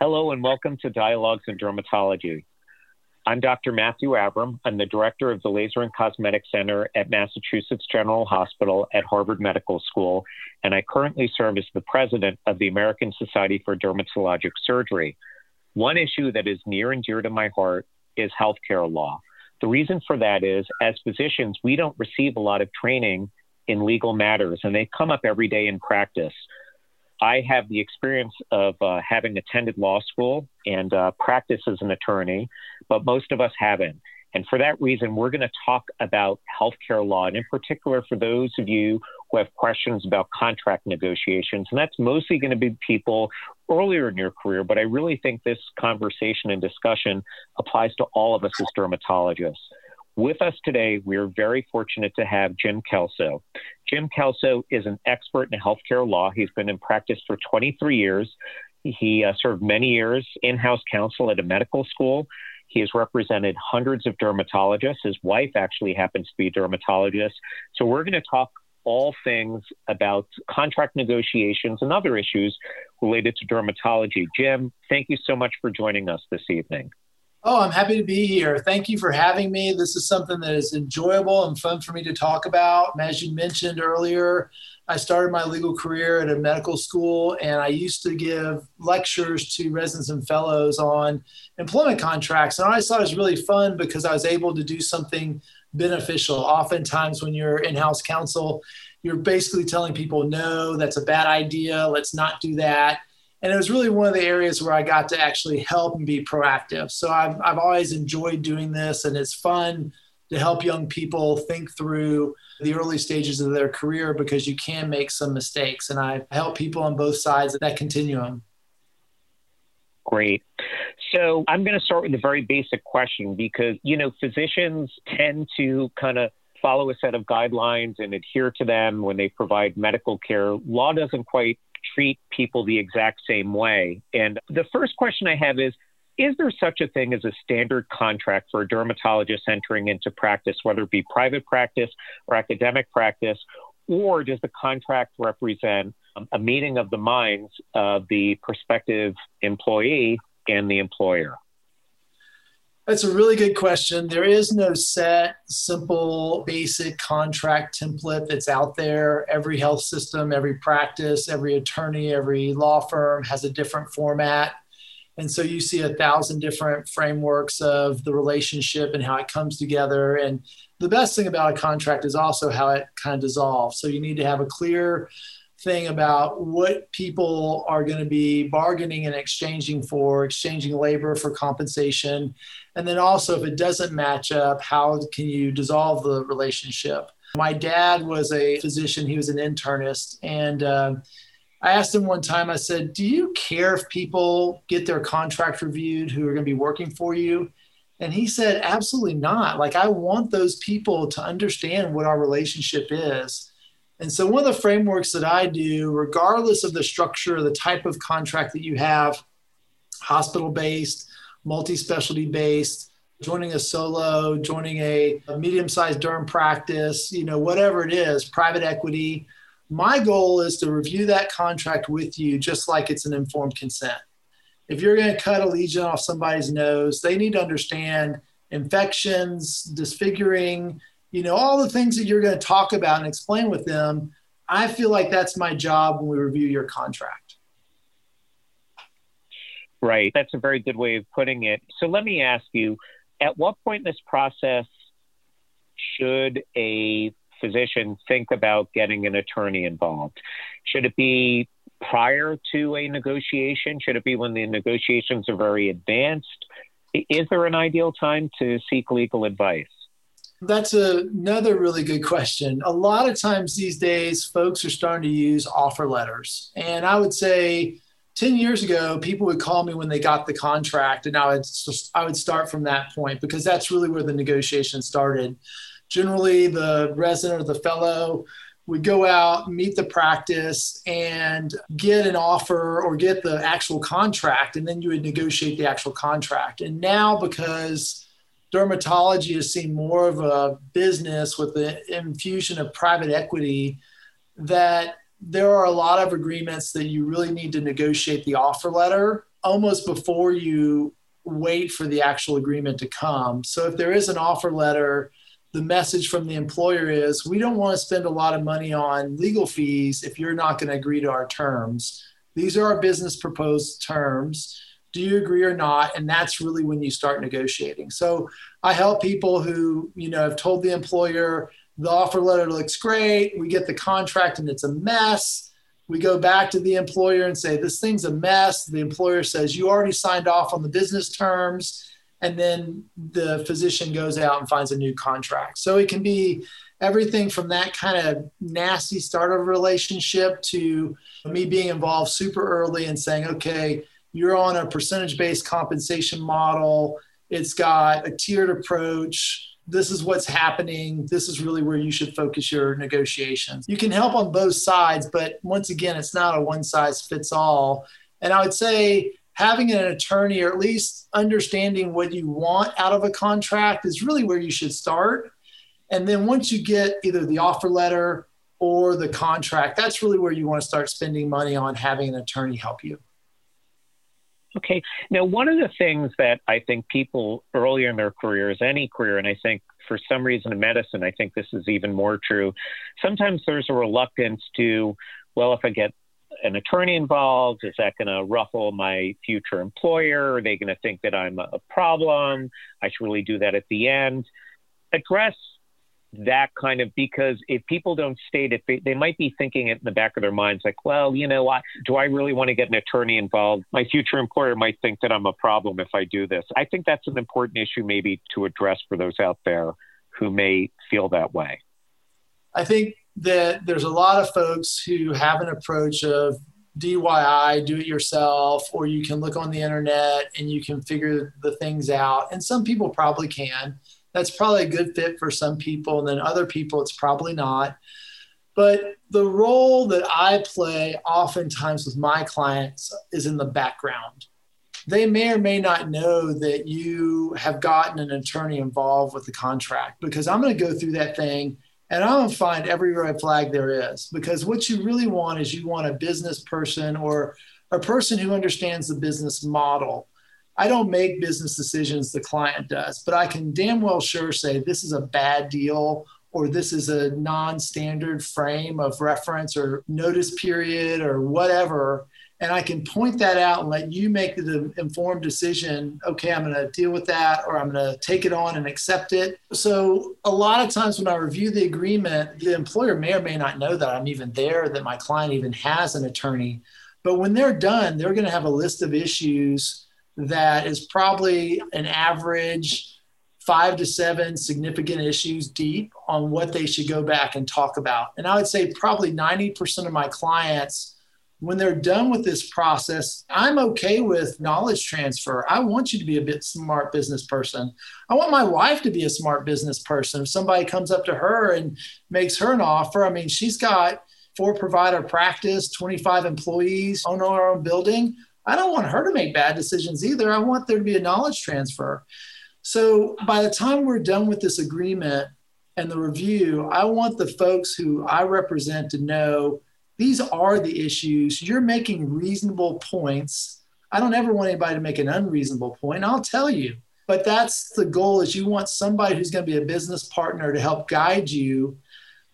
Hello and welcome to Dialogues in Dermatology. I'm Dr. Mathew Avram. I'm the director of the Laser and Cosmetic Center at Massachusetts General Hospital at Harvard Medical School, and I currently serve as the president of the American Society for Dermatologic Surgery. One issue that is near and dear to my heart is healthcare law. The reason for that is, as physicians, we don't receive a lot of training in legal matters, and they come up every day in practice. I have the experience of uh, having attended law school and uh, practice as an attorney, but most of us haven't. And for that reason, we're going to talk about healthcare law, and in particular for those of you who have questions about contract negotiations. And that's mostly going to be people earlier in your career, but I really think this conversation and discussion applies to all of us as dermatologists. With us today, we are very fortunate to have Jim Kelso. Jim Kelso is an expert in healthcare law. He's been in practice for 23 years. He uh, served many years in house counsel at a medical school. He has represented hundreds of dermatologists. His wife actually happens to be a dermatologist. So, we're going to talk all things about contract negotiations and other issues related to dermatology. Jim, thank you so much for joining us this evening. Oh, I'm happy to be here. Thank you for having me. This is something that is enjoyable and fun for me to talk about. As you mentioned earlier, I started my legal career at a medical school, and I used to give lectures to residents and fellows on employment contracts. And I always thought it was really fun because I was able to do something beneficial. Oftentimes, when you're in house counsel, you're basically telling people, no, that's a bad idea. Let's not do that and it was really one of the areas where I got to actually help and be proactive. So I've, I've always enjoyed doing this, and it's fun to help young people think through the early stages of their career because you can make some mistakes. And I help people on both sides of that continuum. Great. So I'm going to start with a very basic question because, you know, physicians tend to kind of follow a set of guidelines and adhere to them when they provide medical care. Law doesn't quite treat people the exact same way. And the first question I have is Is there such a thing as a standard contract for a dermatologist entering into practice, whether it be private practice or academic practice? Or does the contract represent um, a meeting of the minds of the prospective employee and the employer? That's a really good question. There is no set, simple, basic contract template that's out there. Every health system, every practice, every attorney, every law firm has a different format. And so you see a thousand different frameworks of the relationship and how it comes together. And the best thing about a contract is also how it kind of dissolves. So you need to have a clear thing about what people are going to be bargaining and exchanging for, exchanging labor for compensation. And then also, if it doesn't match up, how can you dissolve the relationship? My dad was a physician, he was an internist. And uh, I asked him one time, I said, Do you care if people get their contract reviewed who are going to be working for you? And he said, Absolutely not. Like, I want those people to understand what our relationship is and so, one of the frameworks that I do, regardless of the structure, the type of contract that you have, hospital based, multi specialty based, joining a solo, joining a, a medium sized derm practice, you know, whatever it is, private equity. My goal is to review that contract with you just like it's an informed consent. If you're going to cut a lesion off somebody's nose, they need to understand infections, disfiguring, you know, all the things that you're going to talk about and explain with them. I feel like that's my job when we review your contract. Right. That's a very good way of putting it. So let me ask you at what point in this process should a physician think about getting an attorney involved? Should it be prior to a negotiation? Should it be when the negotiations are very advanced? Is there an ideal time to seek legal advice? That's a, another really good question. A lot of times these days, folks are starting to use offer letters. And I would say 10 years ago, people would call me when they got the contract, and I would, just, I would start from that point because that's really where the negotiation started. Generally, the resident or the fellow would go out, meet the practice, and get an offer or get the actual contract, and then you would negotiate the actual contract. And now, because dermatology has seen more of a business with the infusion of private equity that there are a lot of agreements that you really need to negotiate the offer letter almost before you wait for the actual agreement to come. So if there is an offer letter, the message from the employer is we don't want to spend a lot of money on legal fees if you're not going to agree to our terms. These are our business proposed terms. Do you agree or not? And that's really when you start negotiating. So I help people who, you know, have told the employer the offer letter looks great. We get the contract and it's a mess. We go back to the employer and say, This thing's a mess. The employer says, You already signed off on the business terms and then the physician goes out and finds a new contract. So it can be everything from that kind of nasty start of a relationship to me being involved super early and saying, okay, you're on a percentage based compensation model. It's got a tiered approach. This is what's happening. This is really where you should focus your negotiations. You can help on both sides, but once again, it's not a one size fits all. And I would say having an attorney or at least understanding what you want out of a contract is really where you should start. And then once you get either the offer letter or the contract, that's really where you want to start spending money on having an attorney help you. Okay. Now, one of the things that I think people earlier in their careers, any career, and I think for some reason in medicine, I think this is even more true. Sometimes there's a reluctance to, well, if I get an attorney involved? Is that going to ruffle my future employer? Are they going to think that I'm a problem? I should really do that at the end. Address that kind of because if people don't state it, they, they might be thinking it in the back of their minds, like, well, you know? Do I really want to get an attorney involved? My future employer might think that I'm a problem if I do this. I think that's an important issue, maybe to address for those out there who may feel that way. I think that there's a lot of folks who have an approach of DIY, do it yourself, or you can look on the internet and you can figure the things out. And some people probably can. That's probably a good fit for some people. And then other people, it's probably not. But the role that I play oftentimes with my clients is in the background. They may or may not know that you have gotten an attorney involved with the contract because I'm going to go through that thing and I'm going to find every red flag there is because what you really want is you want a business person or a person who understands the business model. I don't make business decisions, the client does, but I can damn well sure say this is a bad deal or this is a non standard frame of reference or notice period or whatever and I can point that out and let you make the informed decision. Okay, I'm going to deal with that, or I'm going to take it on and accept it. So, a lot of times when I review the agreement, the employer may or may not know that I'm even there, that my client even has an attorney. But when they're done, they're going to have a list of issues that is probably an average five to seven significant issues deep on what they should go back and talk about. And I would say probably 90% of my clients when they're done with this process, I'm okay with knowledge transfer. I want you to be a bit smart business person. I want my wife to be a smart business person. If somebody comes up to her and makes her an offer, I mean, she's got four provider practice, 25 employees, own our own building. I don't want her to make bad decisions either. I want there to be a knowledge transfer. So by the time we're done with this agreement and the review, I want the folks who I represent to know these are the issues. You're making reasonable points. I don't ever want anybody to make an unreasonable point. I'll tell you. But that's the goal is you want somebody who's going to be a business partner to help guide you.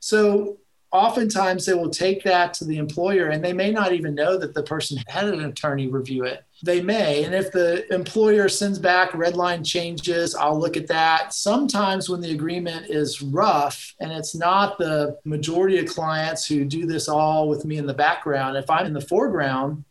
So oftentimes they will take that to the employer and they may not even know that the person had an attorney review it. They may. And if the employer sends back red line changes, I'll look at that. Sometimes when the agreement is rough and it's not the majority of clients who do this all with me in the background, if I'm in the foreground,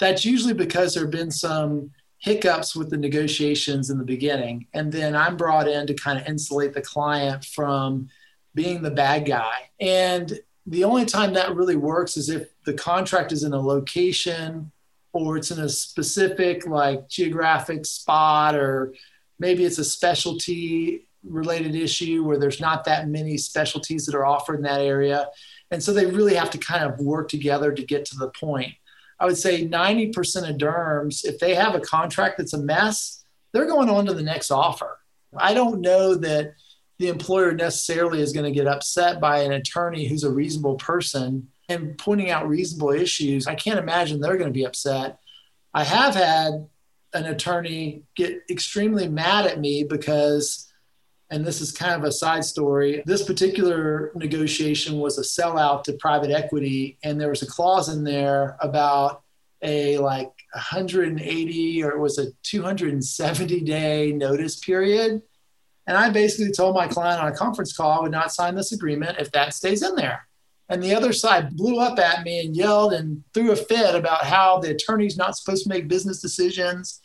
that's usually because there have been some hiccups with the negotiations in the beginning. And then I'm brought in to kind of insulate the client from being the bad guy. And the only time that really works is if the contract is in a location or it's in a specific like geographic spot or maybe it's a specialty related issue where there's not that many specialties that are offered in that area. And so they really have to kind of work together to get to the point. I would say 90% of derms, if they have a contract that's a mess, they're going on to the next offer. I don't know that the employer necessarily is going to get upset by an attorney who's a reasonable person and pointing out reasonable issues. I can't imagine they're going to be upset. I have had an attorney get extremely mad at me because and this is kind of a side story. This particular negotiation was a sellout to private equity, and there was a clause in there about a like 180 or it was a 270 day notice period. And I basically told my client on a conference call I would not sign this agreement if that stays in there. And the other side blew up at me and yelled and threw a fit about how the attorney's not supposed to make business decisions.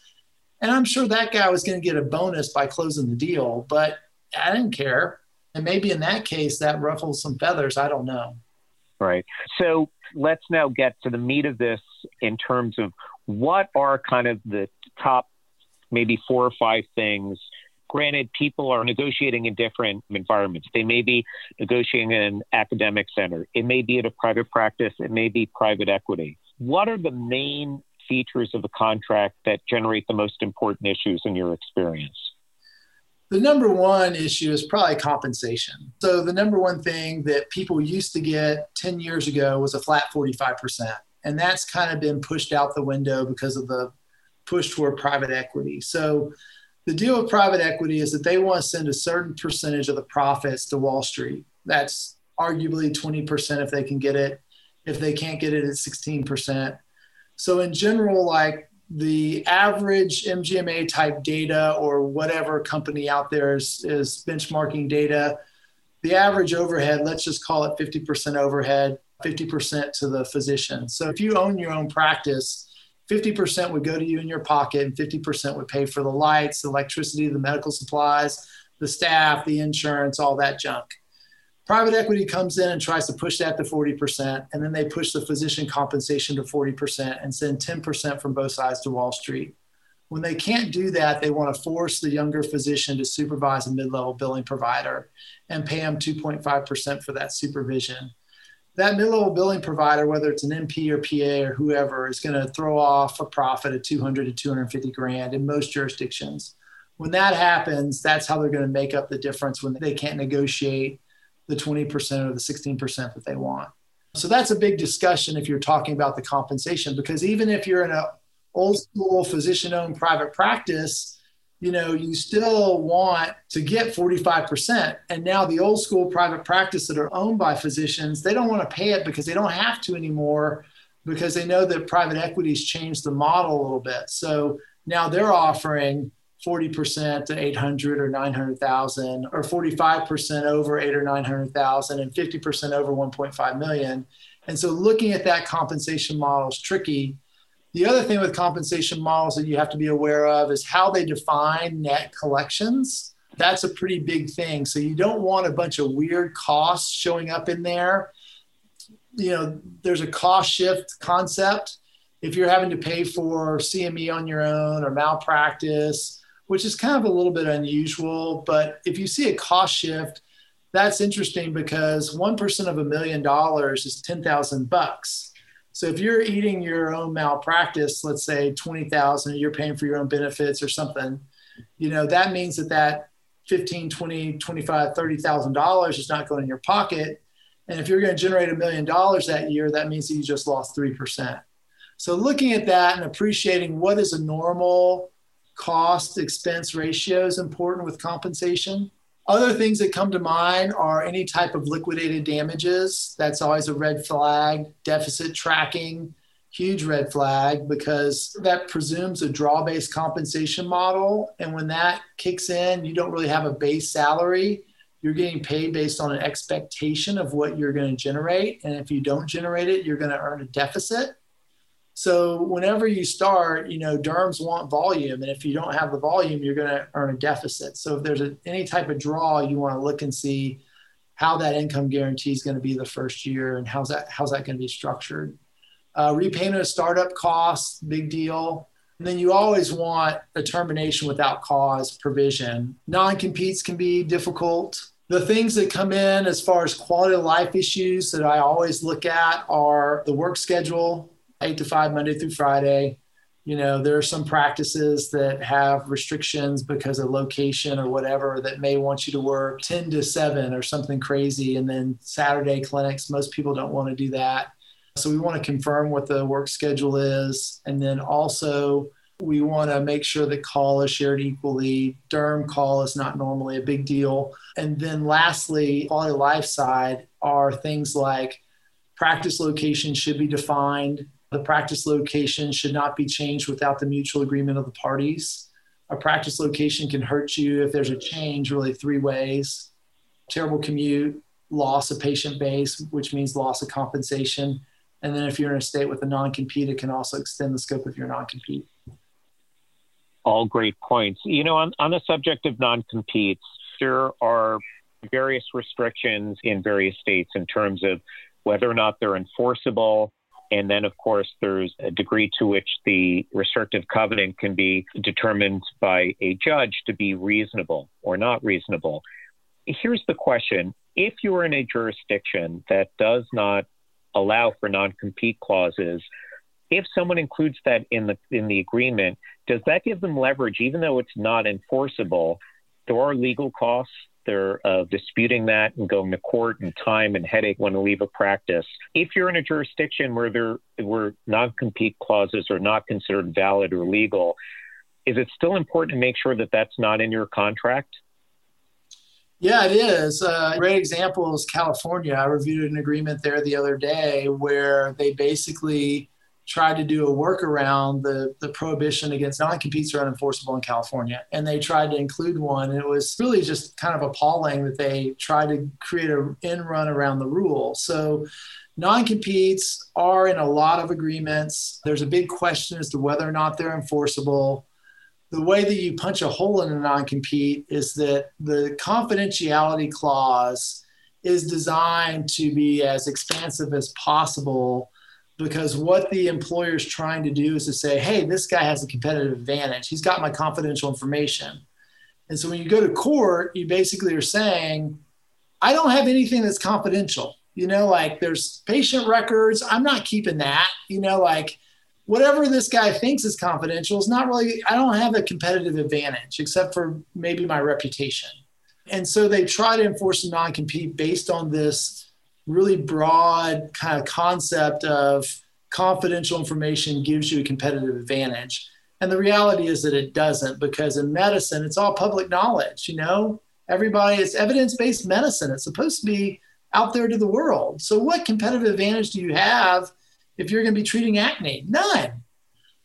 And I'm sure that guy was going to get a bonus by closing the deal, but I didn't care. And maybe in that case, that ruffles some feathers. I don't know. Right. So let's now get to the meat of this in terms of what are kind of the top maybe four or five things. Granted, people are negotiating in different environments. They may be negotiating in an academic center, it may be at a private practice, it may be private equity. What are the main features of a contract that generate the most important issues in your experience? The number one issue is probably compensation. So, the number one thing that people used to get 10 years ago was a flat 45%. And that's kind of been pushed out the window because of the push toward private equity. So, the deal with private equity is that they want to send a certain percentage of the profits to Wall Street. That's arguably 20% if they can get it. If they can't get it, it's 16%. So, in general, like the average MGMA type data or whatever company out there is, is benchmarking data, the average overhead, let's just call it 50% overhead, 50% to the physician. So if you own your own practice, 50% would go to you in your pocket and 50% would pay for the lights, the electricity, the medical supplies, the staff, the insurance, all that junk. Private equity comes in and tries to push that to 40%, and then they push the physician compensation to 40% and send 10% from both sides to Wall Street. When they can't do that, they want to force the younger physician to supervise a mid level billing provider and pay them 2.5% for that supervision. That mid level billing provider, whether it's an NP or PA or whoever, is going to throw off a profit of 200 to 250 grand in most jurisdictions. When that happens, that's how they're going to make up the difference when they can't negotiate the 20% or the 16% that they want. So that's a big discussion if you're talking about the compensation, because even if you're in an old school physician owned private practice, you know, you still want to get 45%. And now the old school private practice that are owned by physicians, they don't want to pay it because they don't have to anymore because they know that private equities changed the model a little bit. So now they're offering 40% to 800 or 900,000 or 45% over 8 or 900,000 and 50% over 1.5 million. And so looking at that compensation model is tricky. The other thing with compensation models that you have to be aware of is how they define net collections. That's a pretty big thing. So you don't want a bunch of weird costs showing up in there. You know, there's a cost shift concept. If you're having to pay for CME on your own or malpractice, which is kind of a little bit unusual. But if you see a cost shift, that's interesting because 1% of a million dollars is 10,000 bucks. So if you're eating your own malpractice, let's say 20,000, you're paying for your own benefits or something, you know, that means that that 15, 20, 25, $30,000 is not going in your pocket. And if you're going to generate a million dollars that year, that means that you just lost 3%. So looking at that and appreciating what is a normal cost expense ratio is important with compensation. Other things that come to mind are any type of liquidated damages. That's always a red flag. Deficit tracking, huge red flag because that presumes a draw based compensation model. And when that kicks in, you don't really have a base salary. You're getting paid based on an expectation of what you're going to generate. And if you don't generate it, you're going to earn a deficit. So whenever you start, you know, derms want volume. And if you don't have the volume, you're going to earn a deficit. So if there's a, any type of draw, you want to look and see how that income guarantee is going to be the first year and how's that, how's that going to be structured. Uh, repayment of startup costs, big deal. And then you always want a termination without cause provision. Non competes can be difficult. The things that come in as far as quality of life issues that I always look at are the work schedule, eight to five, Monday through Friday. You know, there are some practices that have restrictions because of location or whatever that may want you to work 10 to 7 or something crazy. And then Saturday clinics, most people don't want to do that. So we want to confirm what the work schedule is. And then also, we want to make sure that call is shared equally. Derm call is not normally a big deal. And then lastly, quality life side are things like practice location should be defined. The practice location should not be changed without the mutual agreement of the parties. A practice location can hurt you if there's a change, really, three ways terrible commute, loss of patient base, which means loss of compensation. And then if you're in a state with a non compete, it can also extend the scope of your non compete all great points. You know, on, on the subject of non competes, there are various restrictions in various states in terms of whether or not they're enforceable. And then, of course, there's a degree to which the restrictive covenant can be determined by a judge to be reasonable or not reasonable. Here's the question if you're in a jurisdiction that does not allow for non compete clauses, if someone includes that in the in the agreement, does that give them leverage, even though it's not enforceable? There are legal costs. Uh, disputing that and going to court and time and headache when to leave a practice. If you're in a jurisdiction where there where non-compete clauses are not considered valid or legal, is it still important to make sure that that's not in your contract? Yeah, it is. Uh, a great example is California. I reviewed an agreement there the other day where they basically tried to do a workaround the, the prohibition against non-competes are unenforceable in California. And they tried to include one. And it was really just kind of appalling that they tried to create an in run around the rule. So non-competes are in a lot of agreements. There's a big question as to whether or not they're enforceable. The way that you punch a hole in a non-compete is that the confidentiality clause is designed to be as expansive as possible because what the employer is trying to do is to say, hey, this guy has a competitive advantage. He's got my confidential information. And so when you go to court, you basically are saying, I don't have anything that's confidential. You know, like there's patient records. I'm not keeping that. You know, like whatever this guy thinks is confidential is not really, I don't have a competitive advantage except for maybe my reputation. And so they try to enforce a non compete based on this really broad kind of concept of confidential information gives you a competitive advantage. And the reality is that it doesn't because in medicine, it's all public knowledge. You know, everybody, it's evidence based medicine. It's supposed to be out there to the world. So, what competitive advantage do you have if you're going to be treating acne? None.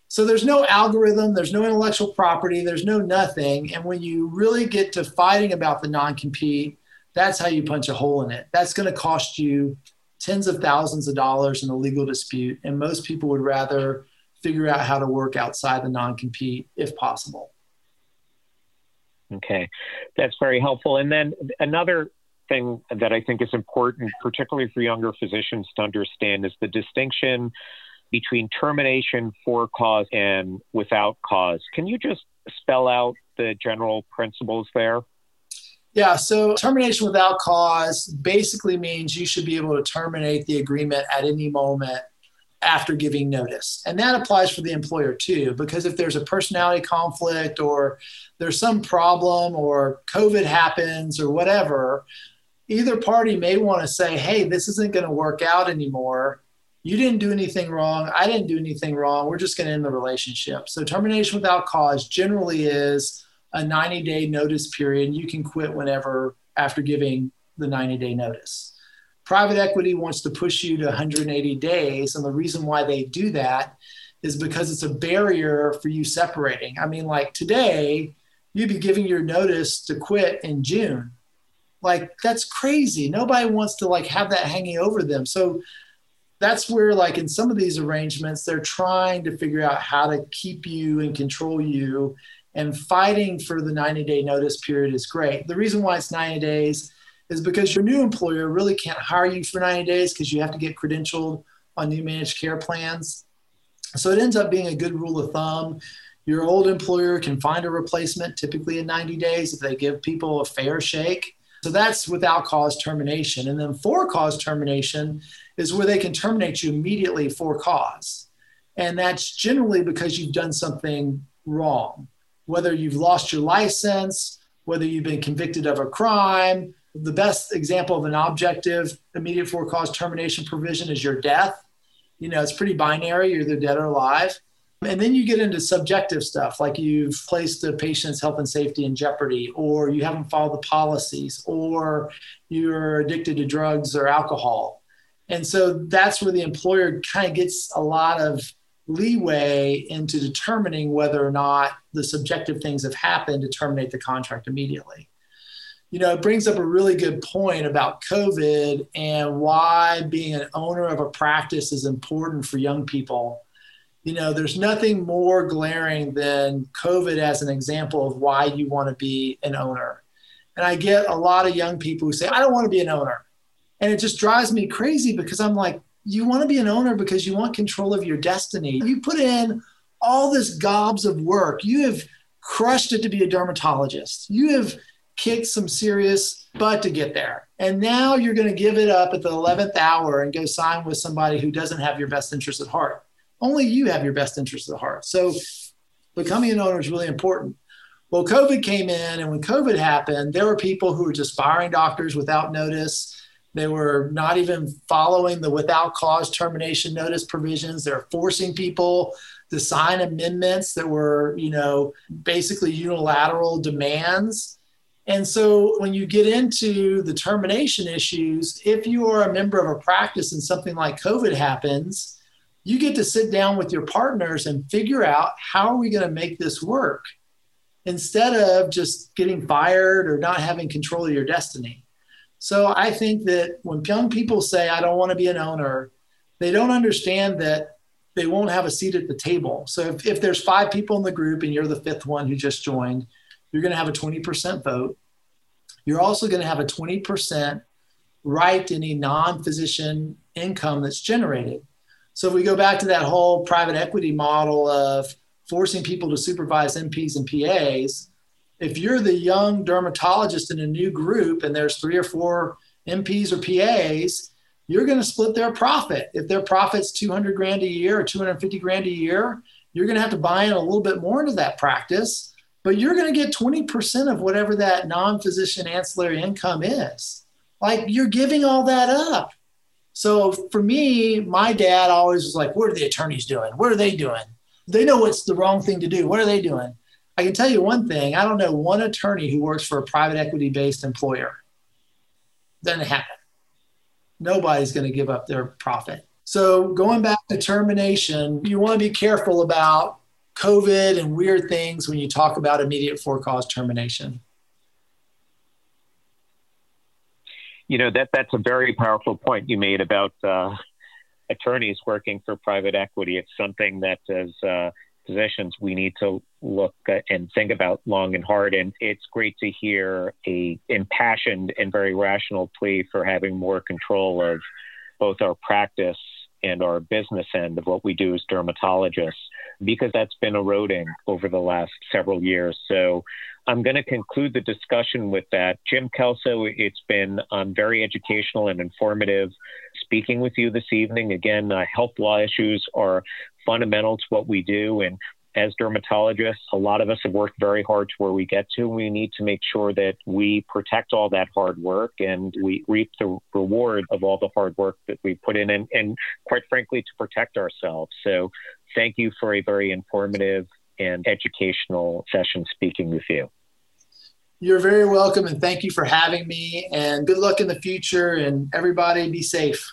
So, there's no algorithm, there's no intellectual property, there's no nothing. And when you really get to fighting about the non compete, that's how you punch a hole in it. That's going to cost you tens of thousands of dollars in a legal dispute. And most people would rather figure out how to work outside the non compete if possible. Okay, that's very helpful. And then another thing that I think is important, particularly for younger physicians to understand, is the distinction between termination for cause and without cause. Can you just spell out the general principles there? Yeah, so termination without cause basically means you should be able to terminate the agreement at any moment after giving notice. And that applies for the employer too, because if there's a personality conflict or there's some problem or COVID happens or whatever, either party may want to say, hey, this isn't going to work out anymore. You didn't do anything wrong. I didn't do anything wrong. We're just going to end the relationship. So termination without cause generally is a 90 day notice period. You can quit whenever after giving the 90 day notice. Private equity wants to push you to 180 days. And the reason why they do that is because it's a barrier for you separating. I mean, like today, you'd be giving your notice to quit in June. Like that's crazy. Nobody wants to like have that hanging over them. So that's where like in some of these arrangements, they're trying to figure out how to keep you and control you and fighting for the 90 day notice period is great. The reason why it's 90 days is because your new employer really can't hire you for 90 days because you have to get credentialed on new managed care plans. So it ends up being a good rule of thumb. Your old employer can find a replacement typically in 90 days if they give people a fair shake. So that's without cause termination. And then for cause termination is where they can terminate you immediately for cause. And that's generally because you've done something wrong whether you've lost your license, whether you've been convicted of a crime. The best example of an objective immediate for cause termination provision is your death. You know, it's pretty binary, you're either dead or alive. And then you get into subjective stuff like you've placed the patient's health and safety in jeopardy, or you haven't followed the policies, or you're addicted to drugs or alcohol. And so that's where the employer kind of gets a lot of leeway into determining whether or not the subjective things have happened to terminate the contract immediately. You know, it brings up a really good point about COVID and why being an owner of a practice is important for young people. You know, there's nothing more glaring than COVID as an example of why you want to be an owner. And I get a lot of young people who say, I don't want to be an owner. And it just drives me crazy because I'm like, you want to be an owner because you want control of your destiny. You put in all this gobs of work. You have crushed it to be a dermatologist. You have kicked some serious butt to get there. And now you're going to give it up at the 11th hour and go sign with somebody who doesn't have your best interest at heart. Only you have your best interest at heart. So becoming an owner is really important. Well, COVID came in, and when COVID happened, there were people who were just firing doctors without notice they were not even following the without cause termination notice provisions. They're forcing people to sign amendments that were, you know, basically unilateral demands. And so when you get into the termination issues, if you are a member of a practice and something like COVID happens, you get to sit down with your partners and figure out how are we going to make this work instead of just getting fired or not having control of your destiny. So I think that when young people say, I don't want to be an owner, they don't understand that they won't have a seat at the table. So if, if there's five people in the group and you're the fifth one who just joined, you're going to have a 20% vote. You're also going to have a 20% right to any non physician income that's generated. So if we go back to that whole private equity model of forcing people to supervise NPs and PAs, if you're the young dermatologist in a new group and there's three or four NPs or PAs, you're going to split their profit. If their profit's 200 grand a year or 250 grand a year, you're going to have to buy in a little bit more into that practice, but you're going to get 20% of whatever that non physician ancillary income is. Like you're giving all that up. So for me, my dad always was like, What are the attorneys doing? What are they doing? They know what's the wrong thing to do. What are they doing? I can tell you one thing I don't know one attorney who works for a private equity based employer. Doesn't happen. Nobody's going to give up their profit. So, going back to termination, you want to be careful about COVID and weird things when you talk about immediate for cause termination. You know that that's a very powerful point you made about uh, attorneys working for private equity. It's something that as uh, positions we need to look and think about long and hard. And it's great to hear a impassioned and very rational plea for having more control of both our practice and our business end of what we do as dermatologists, because that's been eroding over the last several years. So I'm going to conclude the discussion with that. Jim Kelso, it's been um, very educational and informative speaking with you this evening. Again, uh, health law issues are fundamental to what we do. And as dermatologists, a lot of us have worked very hard to where we get to. We need to make sure that we protect all that hard work and we reap the reward of all the hard work that we put in and, and quite frankly, to protect ourselves. So thank you for a very informative and educational session speaking with you. You're very welcome and thank you for having me and good luck in the future and everybody be safe.